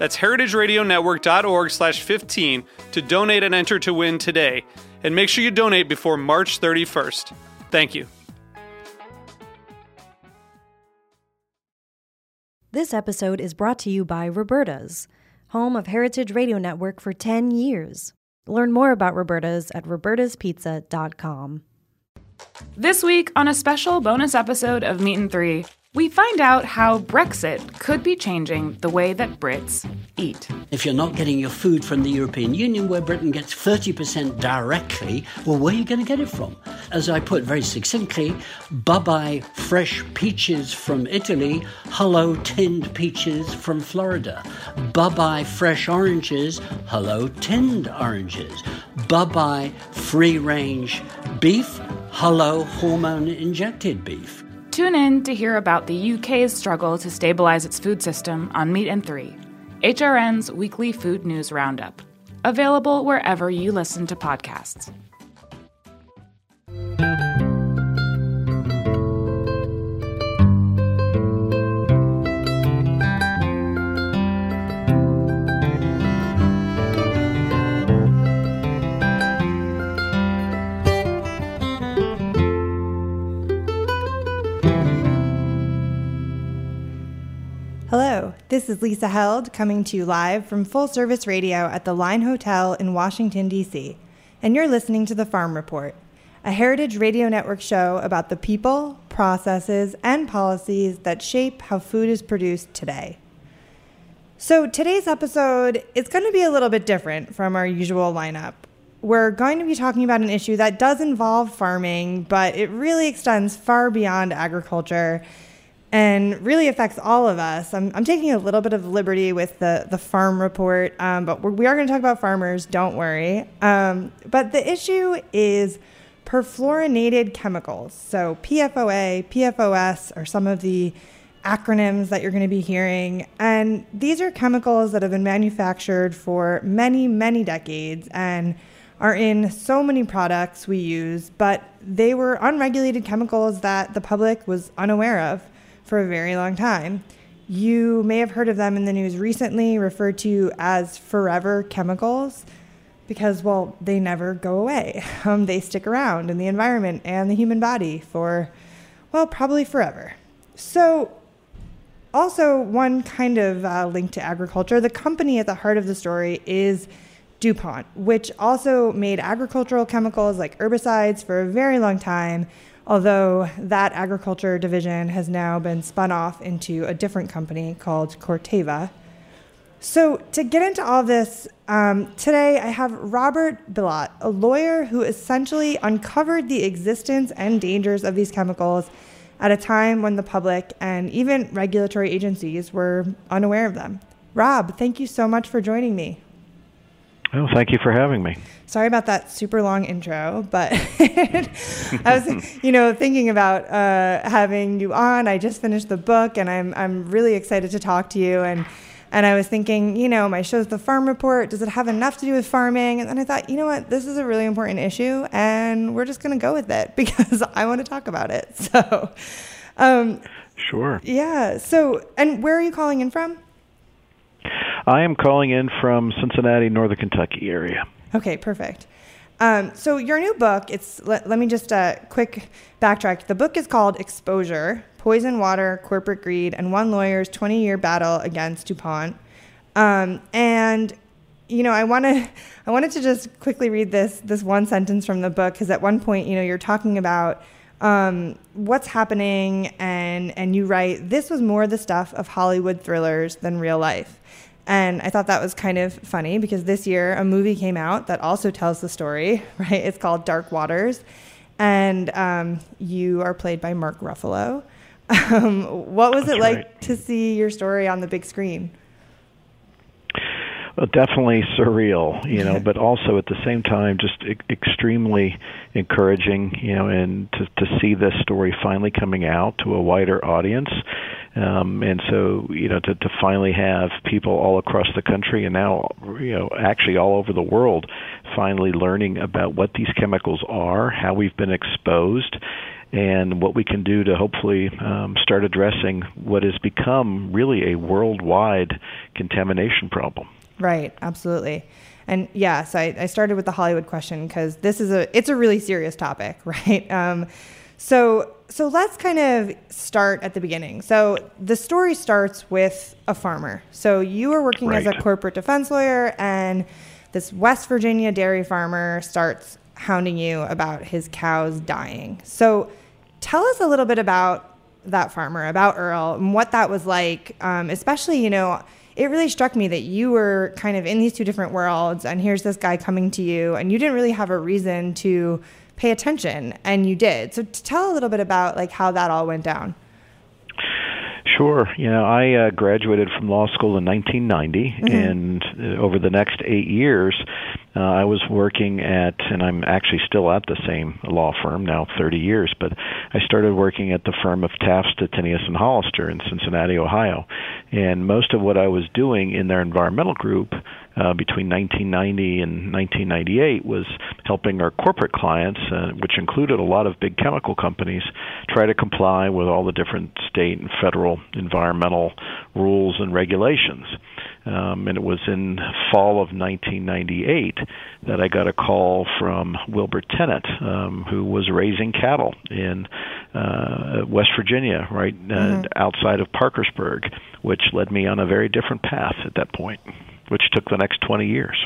That's heritageradionetwork.org slash 15 to donate and enter to win today. And make sure you donate before March 31st. Thank you. This episode is brought to you by Roberta's, home of Heritage Radio Network for 10 years. Learn more about Roberta's at robertaspizza.com. This week, on a special bonus episode of Meat and Three, we find out how Brexit could be changing the way that Brits eat. If you're not getting your food from the European Union, where Britain gets 30% directly, well, where are you going to get it from? As I put very succinctly, bye bye fresh peaches from Italy, hello tinned peaches from Florida. Bye bye fresh oranges, hello tinned oranges. Bye bye free range beef, hello hormone injected beef. Tune in to hear about the UK's struggle to stabilize its food system on Meat and Three, HRN's weekly food news roundup. Available wherever you listen to podcasts. Hello, this is Lisa Held coming to you live from Full Service Radio at the Line Hotel in Washington, D.C., and you're listening to The Farm Report, a Heritage Radio Network show about the people, processes, and policies that shape how food is produced today. So, today's episode is going to be a little bit different from our usual lineup. We're going to be talking about an issue that does involve farming, but it really extends far beyond agriculture and really affects all of us. I'm, I'm taking a little bit of liberty with the, the farm report, um, but we're, we are going to talk about farmers, don't worry. Um, but the issue is perfluorinated chemicals. So PFOA, PFOS are some of the acronyms that you're going to be hearing. And these are chemicals that have been manufactured for many, many decades and are in so many products we use, but they were unregulated chemicals that the public was unaware of for a very long time. You may have heard of them in the news recently, referred to as forever chemicals, because, well, they never go away. Um, they stick around in the environment and the human body for, well, probably forever. So, also, one kind of uh, link to agriculture the company at the heart of the story is DuPont, which also made agricultural chemicals like herbicides for a very long time although that agriculture division has now been spun off into a different company called Corteva. So, to get into all this, um, today I have Robert Bilott, a lawyer who essentially uncovered the existence and dangers of these chemicals at a time when the public and even regulatory agencies were unaware of them. Rob, thank you so much for joining me. Oh, thank you for having me. Sorry about that super long intro, but I was, you know, thinking about uh, having you on. I just finished the book, and I'm I'm really excited to talk to you. And and I was thinking, you know, my show's the Farm Report. Does it have enough to do with farming? And then I thought, you know what, this is a really important issue, and we're just going to go with it because I want to talk about it. So, um, sure. Yeah. So, and where are you calling in from? I am calling in from Cincinnati, Northern Kentucky area. Okay, perfect. Um, so your new book, it's let, let me just uh, quick backtrack. The book is called Exposure: Poison Water, Corporate Greed, and One Lawyer's 20-Year Battle Against DuPont. Um, and you know, I want to, I wanted to just quickly read this this one sentence from the book because at one point, you know, you're talking about um, what's happening, and and you write this was more the stuff of Hollywood thrillers than real life. And I thought that was kind of funny because this year a movie came out that also tells the story, right? It's called Dark Waters. And um, you are played by Mark Ruffalo. Um, what was That's it like right. to see your story on the big screen? Well, definitely surreal, you know, but also at the same time just e- extremely encouraging, you know, and to to see this story finally coming out to a wider audience. Um, and so, you know, to, to finally have people all across the country and now, you know, actually all over the world finally learning about what these chemicals are, how we've been exposed, and what we can do to hopefully um, start addressing what has become really a worldwide contamination problem. Right, absolutely. And yes, I, I started with the Hollywood question because this is a it's a really serious topic, right? Um, so so let's kind of start at the beginning. So the story starts with a farmer. So you were working as a corporate defense lawyer, and this West Virginia dairy farmer starts hounding you about his cows dying. So tell us a little bit about that farmer, about Earl, and what that was like. Um, especially, you know, it really struck me that you were kind of in these two different worlds, and here's this guy coming to you, and you didn't really have a reason to pay attention, and you did. So tell a little bit about like how that all went down. Sure. You know, I uh, graduated from law school in 1990, Mm-hmm. and uh, over the next eight years, uh, I was working at, and I'm actually still at the same law firm now, 30 years. But I started working at the firm of Taft, Stettinius, and Hollister in Cincinnati, Ohio, and most of what I was doing in their environmental group uh, between 1990 and 1998 was helping our corporate clients, uh, which included a lot of big chemical companies, try to comply with all the different state and federal environmental rules and regulations. Um, and it was in fall of 1998 that I got a call from Wilbur Tennant, um, who was raising cattle in uh, West Virginia, right uh, outside of Parkersburg, which led me on a very different path at that point, which took the next 20 years.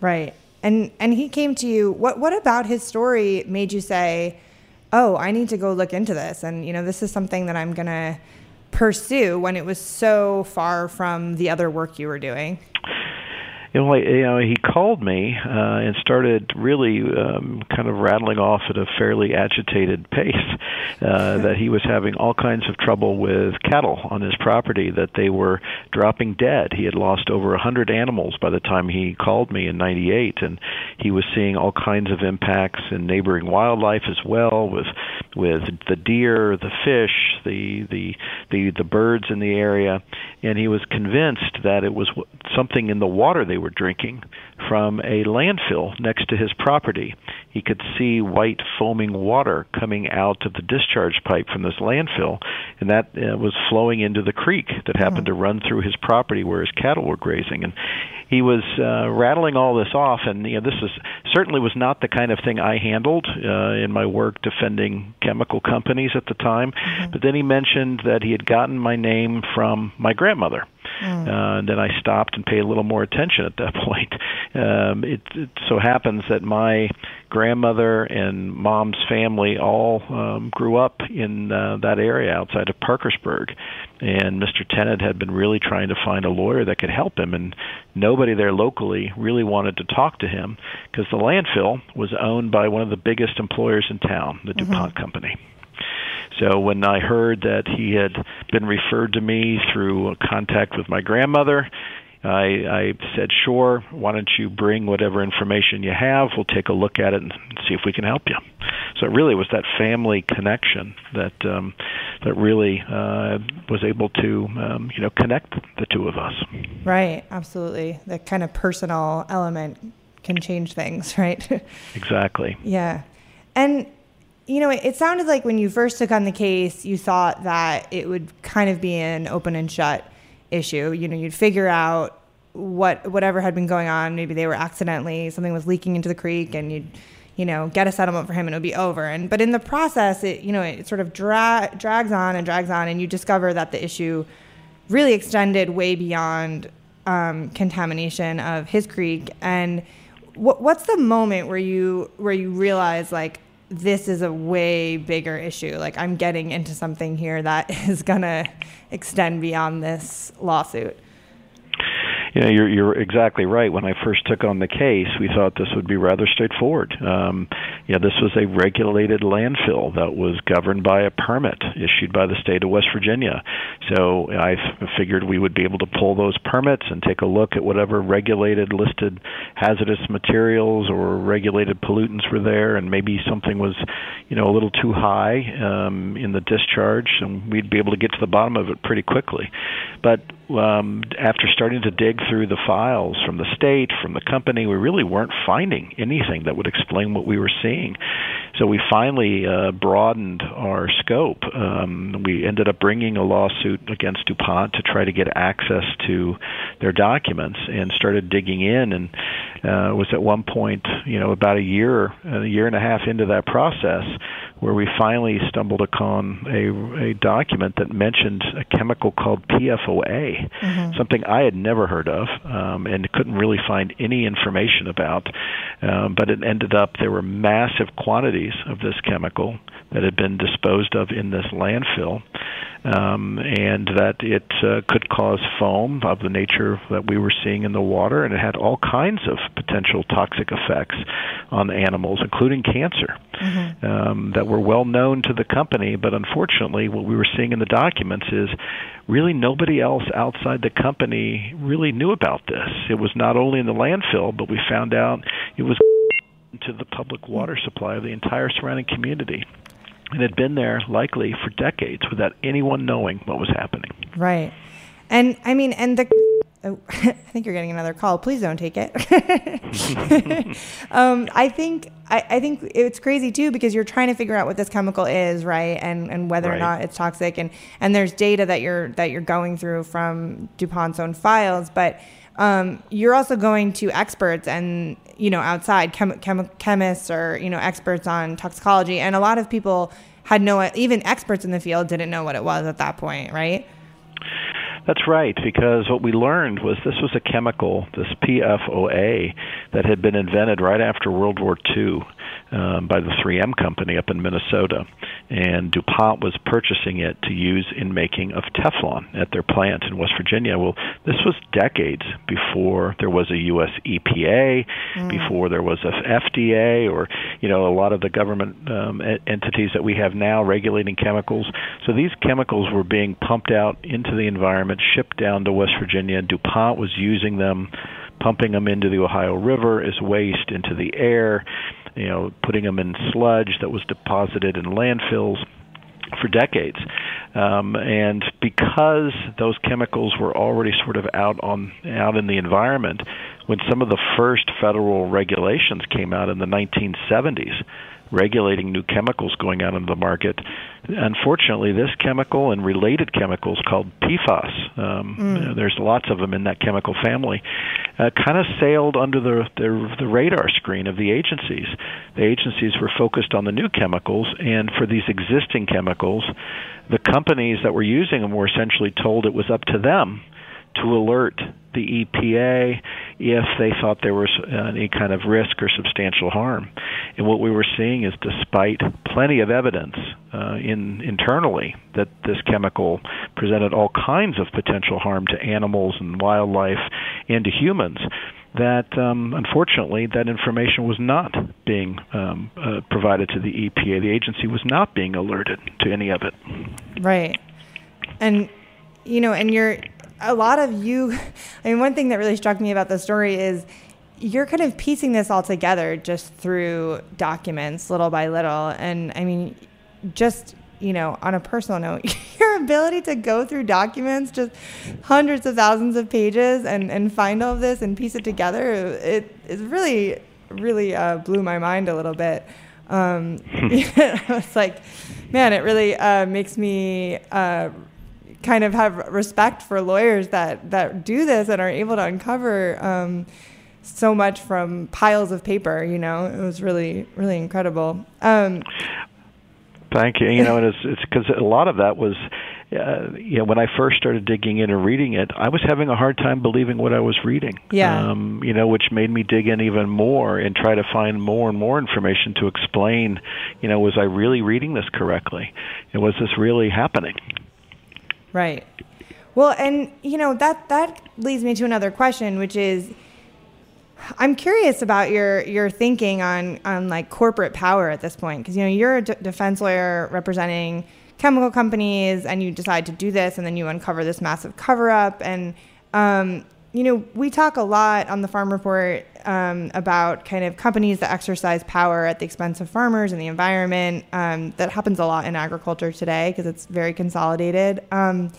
Right. And and he came to you. What what about his story made you say, "Oh, I need to go look into this." And you know, this is something that I'm going to pursue when it was so far from the other work you were doing. You know, like, you know, he called me uh, and started really um, kind of rattling off at a fairly agitated pace uh, that he was having all kinds of trouble with cattle on his property, that they were dropping dead. He had lost over a hundred animals by the time he called me in '98, and he was seeing all kinds of impacts in neighboring wildlife as well, with with the deer, the fish, the the the the birds in the area, and he was convinced that it was something in the water they were drinking from a landfill next to his property. He could see white foaming water coming out of the discharge pipe from this landfill, and that uh, was flowing into the creek that happened to run through his property where his cattle were grazing. And he was uh, rattling all this off, and you know this is certainly was not the kind of thing I handled uh, in my work defending chemical companies at the time. But then he mentioned that he had gotten my name from my grandmother. Uh, and then I stopped and paid a little more attention at that point. Um, it, it so happens that my grandmother and mom's family all um, grew up in uh, that area outside of Parkersburg, and Mr. Tennant had been really trying to find a lawyer that could help him, and nobody there locally really wanted to talk to him because the landfill was owned by one of the biggest employers in town, the DuPont Company. So when I heard that he had been referred to me through contact with my grandmother, I, I said, "Sure. Why don't you bring whatever information you have? We'll take a look at it and see if we can help you." So it really was that family connection that um, that really uh, was able to um, you know connect the two of us. Right, absolutely. The kind of personal element can change things, right? Exactly. yeah. And you know, it, it sounded like when you first took on the case, you thought that it would kind of be an open and shut issue. You know, you'd figure out what whatever had been going on. Maybe they were accidentally something was leaking into the creek, and you'd you know get a settlement for him, and it would be over. And but in the process, it you know it sort of dra- drags on and drags on, and you discover that the issue really extended way beyond um, contamination of his creek. And what, what's the moment where you where you realize like this is a way bigger issue? Like I'm getting into something here that is gonna extend beyond this lawsuit know, you're you're exactly right. When I first took on the case, we thought this would be rather straightforward. Um, you know, this was a regulated landfill that was governed by a permit issued by the state of West Virginia. So I figured we would be able to pull those permits and take a look at whatever regulated listed hazardous materials or regulated pollutants were there, and maybe something was, you know, a little too high um, in the discharge, and we'd be able to get to the bottom of it pretty quickly. But um, after starting to dig through the files from the state, from the company, we really weren't finding anything that would explain what we were seeing. So we finally uh, broadened our scope. Um, we ended up bringing a lawsuit against DuPont to try to get access to their documents and started digging in and uh, was at one point, you know, about a year, a year and a half into that process where we finally stumbled upon a, a document that mentioned a chemical called PFOA, mm-hmm. something I had never heard of um, and couldn't really find any information about. Um, but it ended up there were massive quantities of this chemical that had been disposed of in this landfill, um, and that it uh, could cause foam of the nature that we were seeing in the water, and it had all kinds of potential toxic effects on animals, including cancer, mm-hmm. um, that were well known to the company. But unfortunately, what we were seeing in the documents is really nobody else outside the company really knew about this. It was not only in the landfill, but we found out it was to the public water supply of the entire surrounding community and had been there likely for decades without anyone knowing what was happening. Right. And I mean, and the, oh, I think you're getting another call. Please don't take it. um, I think I, I, think it's crazy too because you're trying to figure out what this chemical is, right? And and whether right. or not it's toxic. And and there's data that you're that you're going through from DuPont's own files, but um, you're also going to experts and you know outside chem- chem- chemists or you know experts on toxicology, and a lot of people had no even experts in the field didn't know what it was at that point, right? That's right, because what we learned was this was a chemical, this PFOA, that had been invented right after World War II um, by the 3M company up in Minnesota, and DuPont was purchasing it to use in making of Teflon at their plant in West Virginia. Well, this was decades before there was a U.S. EPA, mm. before there was a FDA, or you know a lot of the government um, entities that we have now regulating chemicals. So these chemicals were being pumped out into the environment, shipped down to West Virginia. DuPont was using them pumping them into the Ohio River as waste into the air you know, putting them in sludge that was deposited in landfills for decades. Um, and because those chemicals were already sort of out on out in the environment, when some of the first federal regulations came out in the 1970s, regulating new chemicals going out into the market. Unfortunately, this chemical and related chemicals called PFAS, um, mm. there's lots of them in that chemical family, uh, kind of sailed under the, the the radar screen of the agencies. The agencies were focused on the new chemicals, and for these existing chemicals, the companies that were using them were essentially told it was up to them to alert the EPA if they thought there was any kind of risk or substantial harm. And what we were seeing is, despite plenty of evidence uh, in internally that this chemical presented all kinds of potential harm to animals and wildlife and to humans, that um, unfortunately that information was not being um, uh, provided to the EPA. The agency was not being alerted to any of it. Right, and you know, and you're a lot of you, I mean, one thing that really struck me about the story is you're kind of piecing this all together just through documents little by little. And I mean, just, you know, on a personal note, your ability to go through documents, just hundreds of thousands of pages and, and find all of this and piece it together, it, really, really uh, blew my mind a little bit. Um, I was like, man, it really uh, makes me uh, kind of have respect for lawyers that that do this and are able to uncover um, so much from piles of paper. You know, it was really really incredible. Um, Thank you. You know, it's it's because a lot of that was uh, you know, when I first started digging in and reading it, I was having a hard time believing what I was reading. Yeah. Um, you know, which made me dig in even more and try to find more and more information to explain, you know, was I really reading this correctly? And was this really happening? Right. Well, and you know that that leads me to another question, which is, I'm curious about your your thinking on on like corporate power at this point, because you know you're a d- defense lawyer representing chemical companies, and you decide to do this, and then you uncover this massive cover up, and um, you know we talk a lot on the Farm Report um, about kind of companies that exercise power at the expense of farmers and the environment. Um, that happens a lot in agriculture today because it's very consolidated. Um,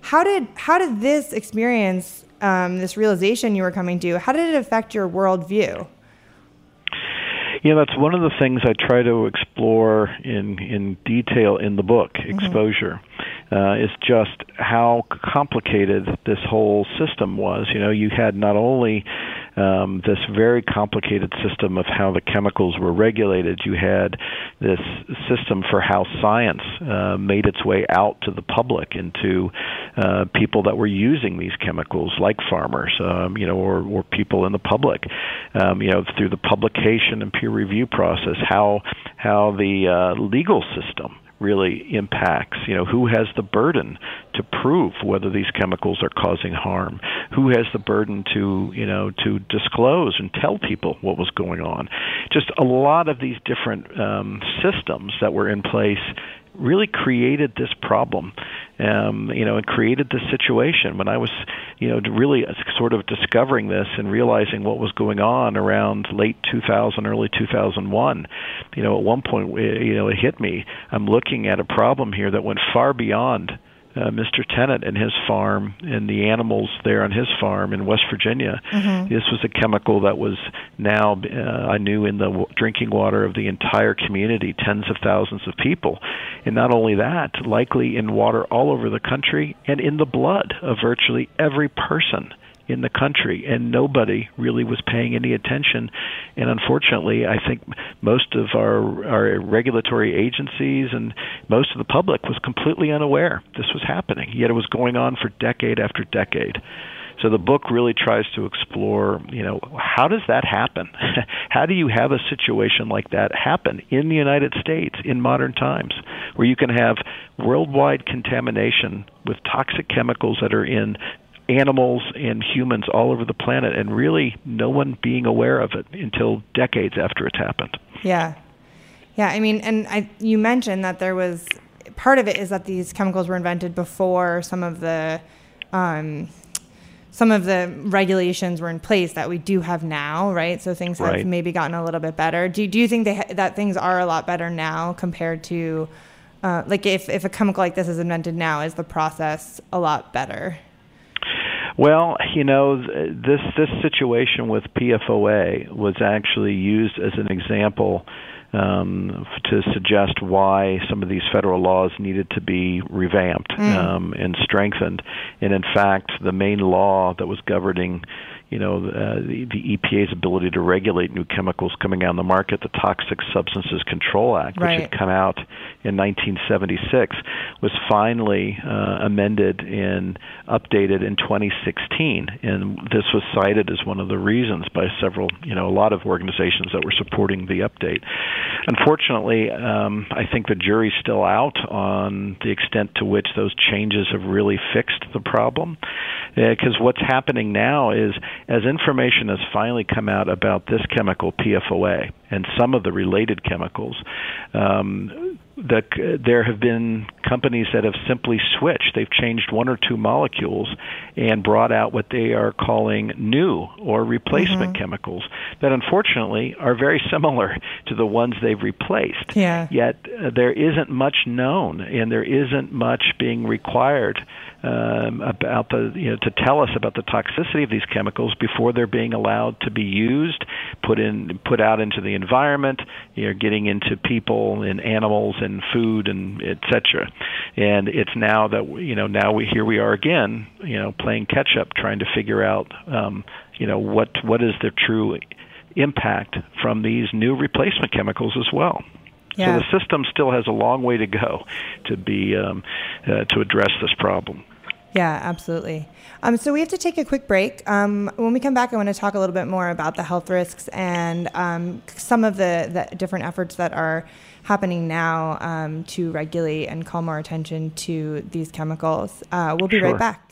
how did how did this experience, um, this realization you were coming to, how did it affect your worldview? You know, that's one of the things I try to explore in in detail in the book, mm-hmm. Exposure. Uh, is just how complicated this whole system was. You know, you had not only um, this very complicated system of how the chemicals were regulated. You had this system for how science uh, made its way out to the public and to uh, people that were using these chemicals, like farmers, um, you know, or, or people in the public, um, you know, through the publication and peer review process. How how the uh, legal system really impacts. You know, who has the burden to prove whether these chemicals are causing harm? Who has the burden to, you know, to disclose and tell people what was going on? Just a lot of these different um, systems that were in place really created this problem, um, you know, and created this situation. When I was, you know, really sort of discovering this and realizing what was going on around late 2000, early 2001, you know, at one point, you know, it hit me. I'm looking at a problem here that went far beyond uh, Mr. Tennant and his farm and the animals there on his farm in West Virginia. Mm-hmm. This was a chemical that was now, uh, I knew, in the w- drinking water of the entire community, tens of thousands of people. And not only that, likely in water all over the country and in the blood of virtually every person in the country, and nobody really was paying any attention. And unfortunately, I think most of our our regulatory agencies and most of the public was completely unaware this was happening. Yet it was going on for decade after decade. So the book really tries to explore, you know, how does that happen? how do you have a situation like that happen in the United States in modern times, where you can have worldwide contamination with toxic chemicals that are in animals and humans all over the planet, and really no one being aware of it until decades after it's happened. Yeah, yeah. I mean, and I, you mentioned that there was part of it is that these chemicals were invented before some of the um, some of the regulations were in place that we do have now, right? So things have right. maybe gotten a little bit better. Do do you think they ha- that things are a lot better now compared to uh, like if if a chemical like this is invented now, is the process a lot better? Well, you know, this this situation with PFOA was actually used as an example um, to suggest why some of these federal laws needed to be revamped mm. um, and strengthened. And in fact, the main law that was governing you know, uh, the, the EPA's ability to regulate new chemicals coming on the market, the Toxic Substances Control Act, which had come out in 1976, was finally uh, amended and updated in 2016. And this was cited as one of the reasons by several, you know, a lot of organizations that were supporting the update. Unfortunately, um, I think the jury's still out on the extent to which those changes have really fixed the problem. Because uh, what's happening now is as information has finally come out about this chemical PFOA and some of the related chemicals, um, that uh, there have been companies that have simply switched. They've changed one or two molecules and brought out what they are calling new or replacement mm-hmm. chemicals that unfortunately are very similar to the ones they've replaced. Yeah. Yet uh, there isn't much known and there isn't much being required um, about the you know to tell us about the toxicity of these chemicals before they're being allowed to be used, put in put out into the environment. You're getting into people and animals and food and etc. And it's now that you know now we here we are again, you know, playing catch up, trying to figure out um, you know what what is the true impact from these new replacement chemicals as well. Yeah. So the system still has a long way to go to be um, uh, to address this problem. Yeah, absolutely. Um, so we have to take a quick break. Um, when we come back, I want to talk a little bit more about the health risks and um, some of the, the, different efforts that are happening now um, to regulate and call more attention to these chemicals. Uh, we'll be sure. right back.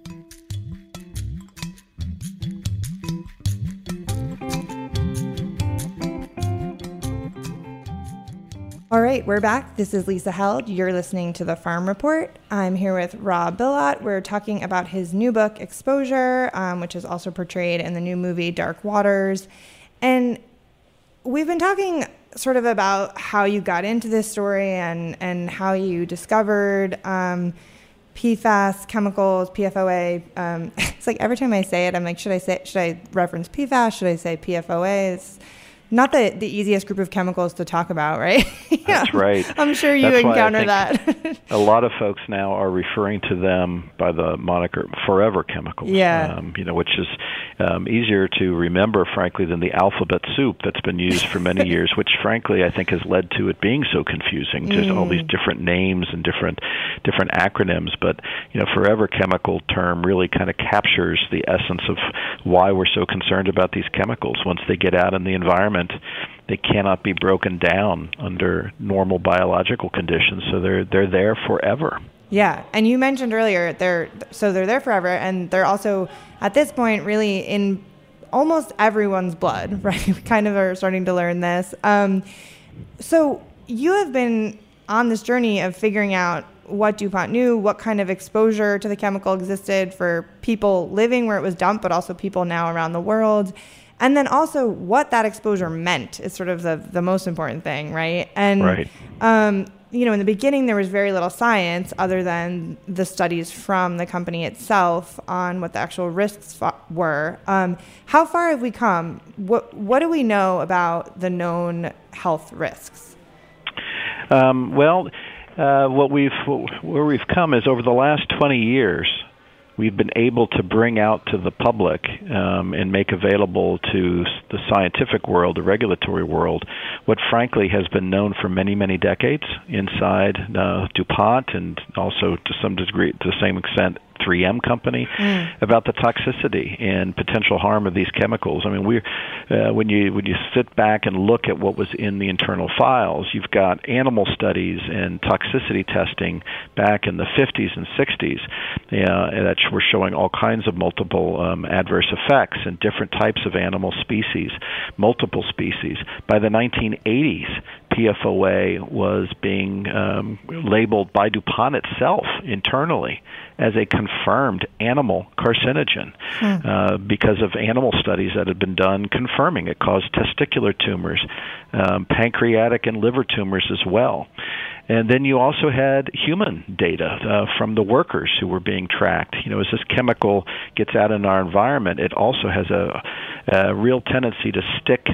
All right, we're back. This is Lisa Held. You're listening to the Farm Report. I'm here with Rob Bilott. We're talking about his new book, Exposure, um, which is also portrayed in the new movie Dark Waters. And we've been talking sort of about how you got into this story and, and how you discovered um, PFAS chemicals, PFOA. Um, it's like every time I say it, I'm like, should I say should I reference PFAS? Should I say PFOA? It's, not the, the easiest group of chemicals to talk about, right? yeah. That's right. I'm sure you That's encounter that. a lot of folks now are referring to them by the moniker forever chemicals. Yeah. Um, you know, which is um, easier to remember, frankly, than the alphabet soup that's been used for many years, which, frankly, I think has led to it being so confusing. Just Mm. all these different names and different different acronyms. But you know, forever chemical term really kind of captures the essence of why we're so concerned about these chemicals. Once they get out in the environment, they cannot be broken down under normal biological conditions. So they're they're there forever. Yeah, and you mentioned earlier they're so they're there forever, and they're also at this point really in almost everyone's blood, right? We kind of are starting to learn this. Um, so you have been on this journey of figuring out what DuPont knew, what kind of exposure to the chemical existed for people living where it was dumped, but also people now around the world. And then also what that exposure meant is sort of the, the most important thing, right? And Right. um, you know, in the beginning, there was very little science other than the studies from the company itself on what the actual risks fa- were. Um, how far have we come? What What do we know about the known health risks? Um, well, uh, what we've where we've come is over the last 20 years, we've been able to bring out to the public um, and make available to the scientific world, the regulatory world, what frankly has been known for many, many decades inside uh, DuPont and also to some degree, to the same extent, 3M company about the toxicity and potential harm of these chemicals. I mean, we uh, when you when you sit back and look at what was in the internal files, you've got animal studies and toxicity testing back in the 50s and 60s uh, that were showing all kinds of multiple um, adverse effects in different types of animal species, multiple species. By the 1980s, PFOA was being um, labeled by DuPont itself internally as a confirmed animal carcinogen uh, because of animal studies that had been done confirming it caused testicular tumors, um, pancreatic and liver tumors as well. And then you also had human data uh, from the workers who were being tracked. You know, as this chemical gets out in our environment, it also has a, a real tendency to stick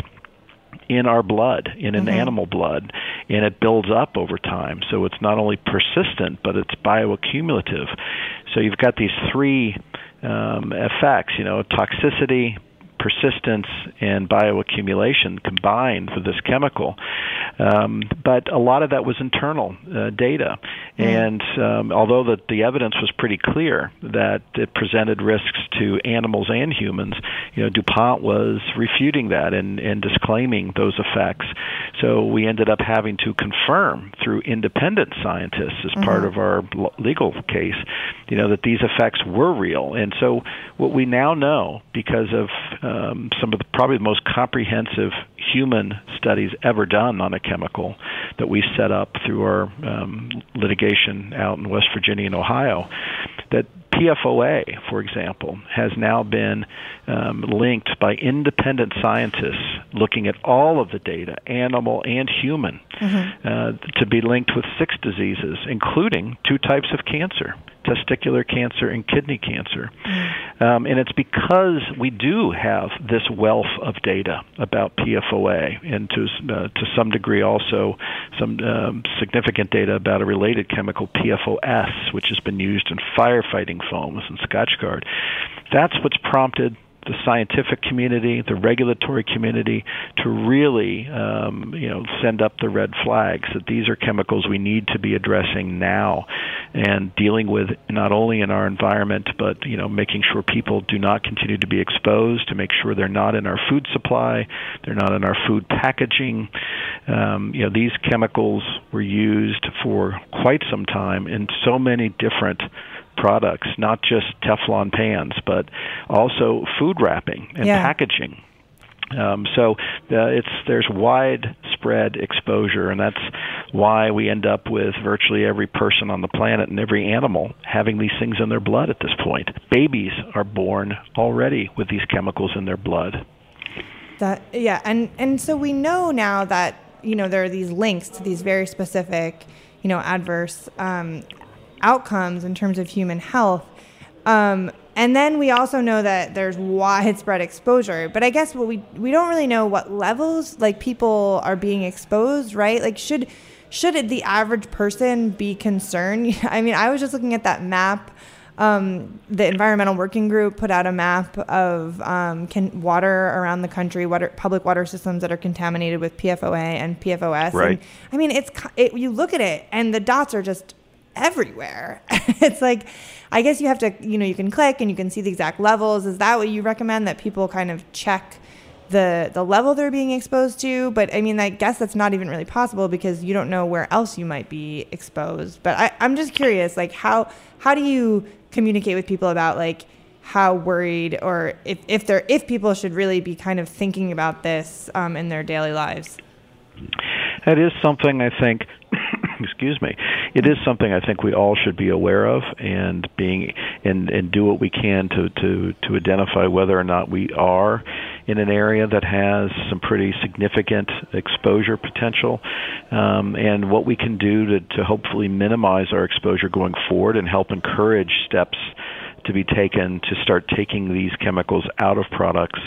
in our blood, in an Mm-hmm. animal blood, and it builds up over time. So it's not only persistent, but it's bioaccumulative. So you've got these three um, effects, you know, toxicity, persistence and bioaccumulation combined for this chemical. Um, but a lot of that was internal uh, data. And um, although the, the evidence was pretty clear that it presented risks to animals and humans, you know, DuPont was refuting that and, and disclaiming those effects. So we ended up having to confirm through independent scientists as part of our l- legal case, you know, that these effects were real. And so what we now know, because of um, some of the probably the most comprehensive human studies ever done on a chemical that we set up through our um, litigation out in West Virginia and Ohio, that PFOA, for example, has now been um, linked by independent scientists looking at all of the data, animal and human, uh, to be linked with six diseases, including two types of cancer testicular cancer and kidney cancer. Um, and it's because we do have this wealth of data about PFOA, and to uh, to some degree also some um, significant data about a related chemical PFOS, which has been used in firefighting foams and Scotchgard. That's what's prompted the scientific community, the regulatory community, to really, um, you know, send up the red flags that these are chemicals we need to be addressing now, and dealing with not only in our environment, but you know, making sure people do not continue to be exposed, to make sure they're not in our food supply, they're not in our food packaging. Um, you know, these chemicals were used for quite some time in so many different products, not just Teflon pans, but also food wrapping and Yeah. packaging. Um, so uh, it's there's widespread exposure, and that's why we end up with virtually every person on the planet and every animal having these things in their blood at this point. Babies are born already with these chemicals in their blood. That yeah, and and so we know now that you know there are these links to these very specific, you know, adverse um, outcomes in terms of human health. Um, and then we also know that there's widespread exposure. But I guess what we we don't really know what levels like people are being exposed, right? Like should should the average person be concerned? I mean, I was just looking at that map. Um, the Environmental Working Group put out a map of um, can, water around the country, water, public water systems that are contaminated with PFOA and PFOS. Right. And, I mean, it's it, you look at it and the dots are just everywhere. it's like, I guess you have to, you know, you can click and you can see the exact levels. Is that what you recommend that people kind of check the the level they're being exposed to? But I mean, I guess that's not even really possible because you don't know where else you might be exposed. But I, I'm just curious, like how how do you communicate with people about like how worried or if, if they're if people should really be kind of thinking about this um, in their daily lives? That is something I think. excuse me. It is something I think we all should be aware of, and being and and do what we can to to to identify whether or not we are in an area that has some pretty significant exposure potential, um, and what we can do to to hopefully minimize our exposure going forward and help encourage steps to be taken to start taking these chemicals out of products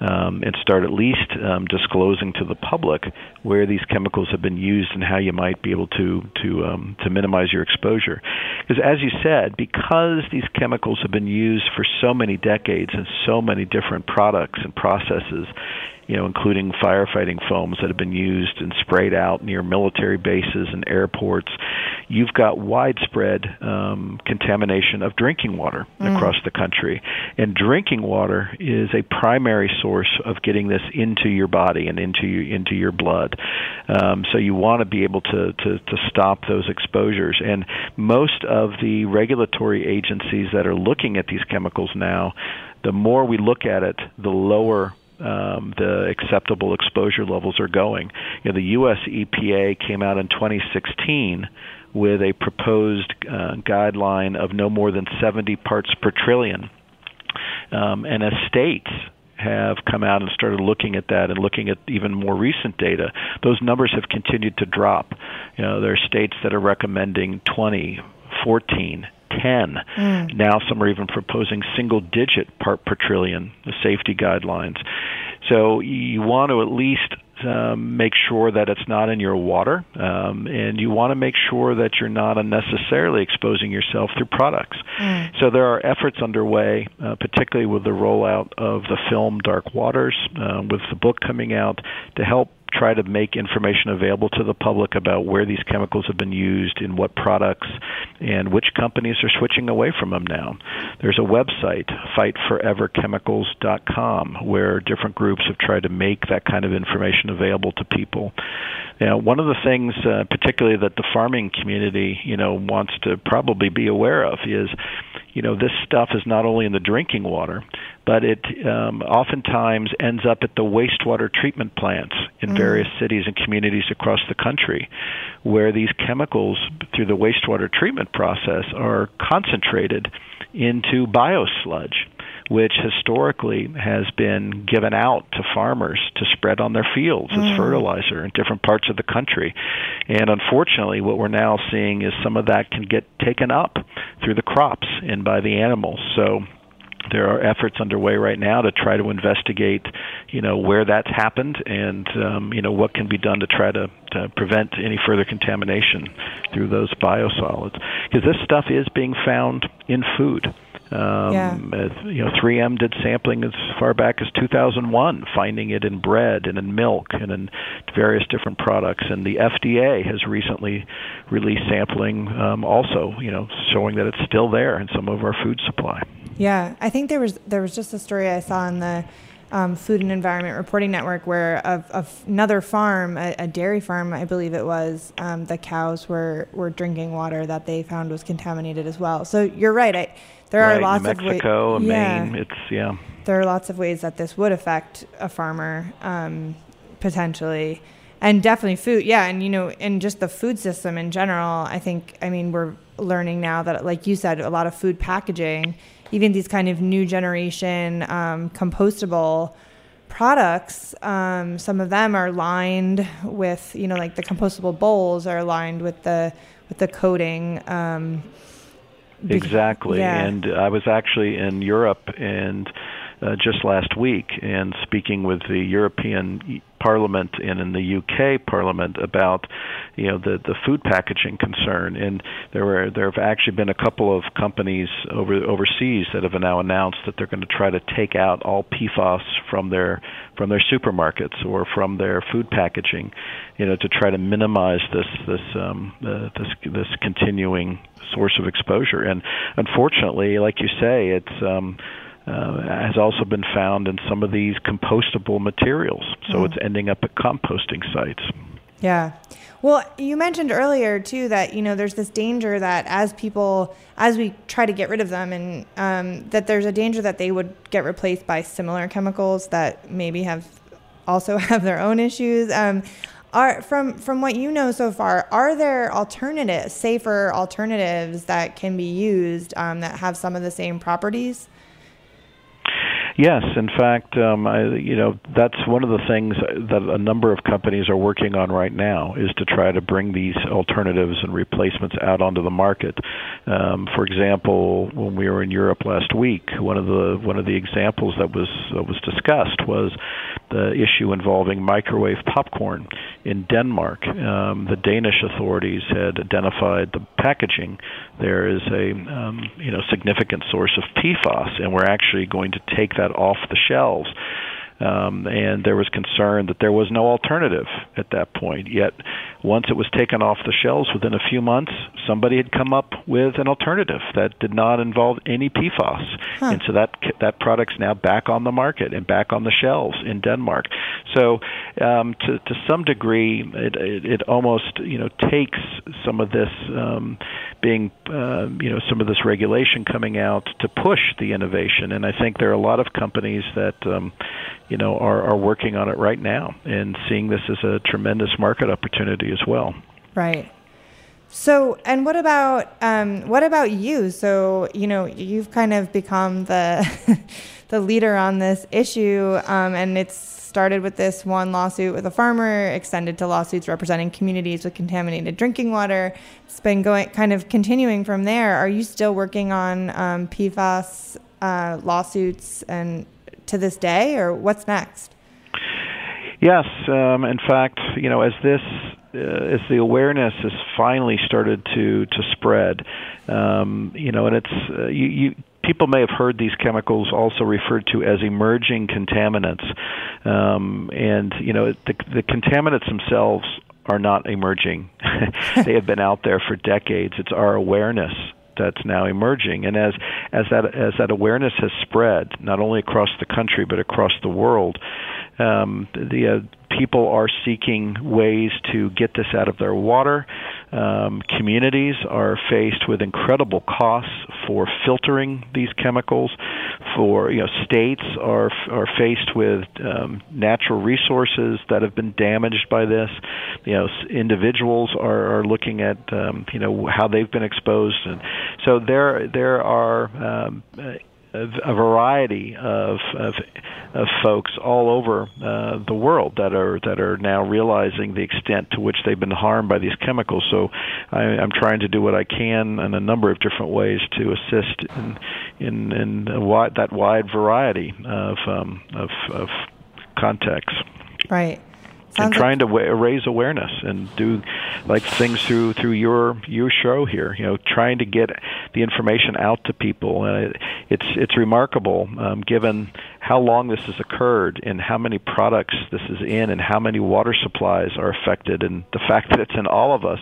um, and start at least um, disclosing to the public where these chemicals have been used and how you might be able to to um, to minimize your exposure. Because as you said, because these chemicals have been used for so many decades in so many different products and processes, you know, including firefighting foams that have been used and sprayed out near military bases and airports. You've got widespread um, contamination of drinking water across the country, and drinking water is a primary source of getting this into your body and into your, into your blood. Um, so you want to be able to, to to stop those exposures, and most of the regulatory agencies that are looking at these chemicals now, the more we look at it, the lower um, the acceptable exposure levels are going. You know, the U.S. EPA came out in 2016 with a proposed uh, guideline of no more than 70 parts per trillion, um, and as states have come out and started looking at that and looking at even more recent data, those numbers have continued to drop. You know, there are states that are recommending 20, 14, 10. Now some are even proposing single digit part per trillion, the safety guidelines. So you want to at least um, make sure that it's not in your water, um, and you want to make sure that you're not unnecessarily exposing yourself through products. Mm. So there are efforts underway, uh, particularly with the rollout of the film Dark Waters, uh, with the book coming out, to help try to make information available to the public about where these chemicals have been used, in what products, and which companies are switching away from them now. There's a website, fightforeverchemicals.com, where different groups have tried to make that kind of information available to people. Now, one of the things, uh, particularly that the farming community, you know, wants to probably be aware of is, you know, this stuff is not only in the drinking water, but it um, oftentimes ends up at the wastewater treatment plants in mm. various cities and communities across the country, where these chemicals, through the wastewater treatment process, are concentrated into biosludge which historically has been given out to farmers to spread on their fields mm. as fertilizer in different parts of the country. And unfortunately, what we're now seeing is some of that can get taken up through the crops and by the animals. So there are efforts underway right now to try to investigate, you know, where that's happened and um, you know what can be done to try to, to prevent any further contamination through those biosolids. Because this stuff is being found in food. Um, yeah. You know, 3M did sampling as far back as 2001, finding it in bread and in milk and in various different products. And the FDA has recently released sampling, um, also, you know, showing that it's still there in some of our food supply. Yeah, I think there was there was just a story I saw in the um, Food and Environment Reporting Network where of, of another farm, a, a, dairy farm, I believe it was, um, the cows were, were drinking water that they found was contaminated as well. So you're right. I, there right, are lots New Mexico, of ways. Yeah, Maine. It's yeah. There are lots of ways that this would affect a farmer um, potentially, and definitely food. Yeah, and you know, and just the food system in general. I think. I mean, we're learning now that, like you said, a lot of food packaging even these kind of new generation um, compostable products um, some of them are lined with you know like the compostable bowls are lined with the with the coating um, exactly yeah. and i was actually in europe and uh, just last week and speaking with the european Parliament and in the UK Parliament about you know the the food packaging concern, and there were there have actually been a couple of companies over overseas that have now announced that they're going to try to take out all PFAS from their from their supermarkets or from their food packaging, you know, to try to minimize this this um, uh, this this continuing source of exposure. And unfortunately, like you say, it's um, uh, has also been found in some of these compostable materials. So mm. it's ending up at composting sites. Yeah. Well, you mentioned earlier too that you know there's this danger that as people as we try to get rid of them, and um, that there's a danger that they would get replaced by similar chemicals that maybe have also have their own issues. Um, are from from what you know so far, are there alternatives, safer alternatives that can be used um, that have some of the same properties? Yes, in fact, um, I, you know that's one of the things that a number of companies are working on right now is to try to bring these alternatives and replacements out onto the market. Um, for example, when we were in Europe last week, one of the one of the examples that was that was discussed was the issue involving microwave popcorn in Denmark. Um, the Danish authorities had identified the packaging there is a um, you know significant source of PFAS, and we're actually going to take that off the shelves. Um, and there was concern that there was no alternative at that point. Yet, once it was taken off the shelves, within a few months, somebody had come up with an alternative that did not involve any PFAS, huh. and so that that product's now back on the market and back on the shelves in Denmark. So, um, to to some degree, it, it, it almost you know takes some of this um, being uh, you know some of this regulation coming out to push the innovation, and I think there are a lot of companies that um, you know are, are working on it right now and seeing this as a tremendous market opportunity as well. Right. So, and what about um, what about you? So, you know, you've kind of become the the leader on this issue, um, and it's started with this one lawsuit with a farmer, extended to lawsuits representing communities with contaminated drinking water. It's been going, kind of continuing from there. Are you still working on um, PFAS uh, lawsuits and to this day, or what's next? Yes, um, in fact, you know, as this uh, as the awareness has finally started to to spread, um, you know, and it's uh, you, you people may have heard these chemicals also referred to as emerging contaminants, um, and you know the, the contaminants themselves are not emerging; they have been out there for decades. It's our awareness that's now emerging. And as as that as that awareness has spread, not only across the country but across the world, um, the uh, people are seeking ways to get this out of their water. Um, communities are faced with incredible costs for filtering these chemicals. For you know, states are are faced with um, natural resources that have been damaged by this. You know, individuals are, are looking at um, you know how they've been exposed, and so there there are um, a variety of, of, of folks all over uh, the world that are that are now realizing the extent to which they've been harmed by these chemicals. So I, I'm trying to do what I can in a number of different ways to assist in in, in wide, that wide variety of um, of, of contexts. Right. Sounds and trying like- to raise awareness and do like things through through your your show here. You know, trying to get the information out to people. Uh, it's it's remarkable um, given how long this has occurred and how many products this is in and how many water supplies are affected and the fact that it's in all of us.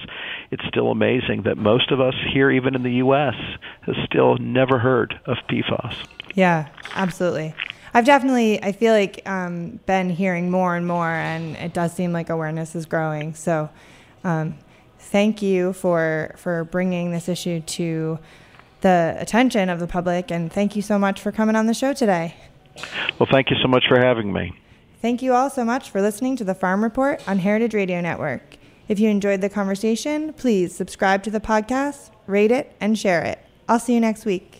It's still amazing that most of us here, even in the U.S., has still never heard of PFAS. Yeah, absolutely. I've definitely, I feel like, um, been hearing more and more, and it does seem like awareness is growing. So, um, thank you for for bringing this issue to the attention of the public, and thank you so much for coming on the show today. Well, thank you so much for having me. Thank you all so much for listening to the Farm Report on Heritage Radio Network. If you enjoyed the conversation, please subscribe to the podcast, rate it, and share it. I'll see you next week.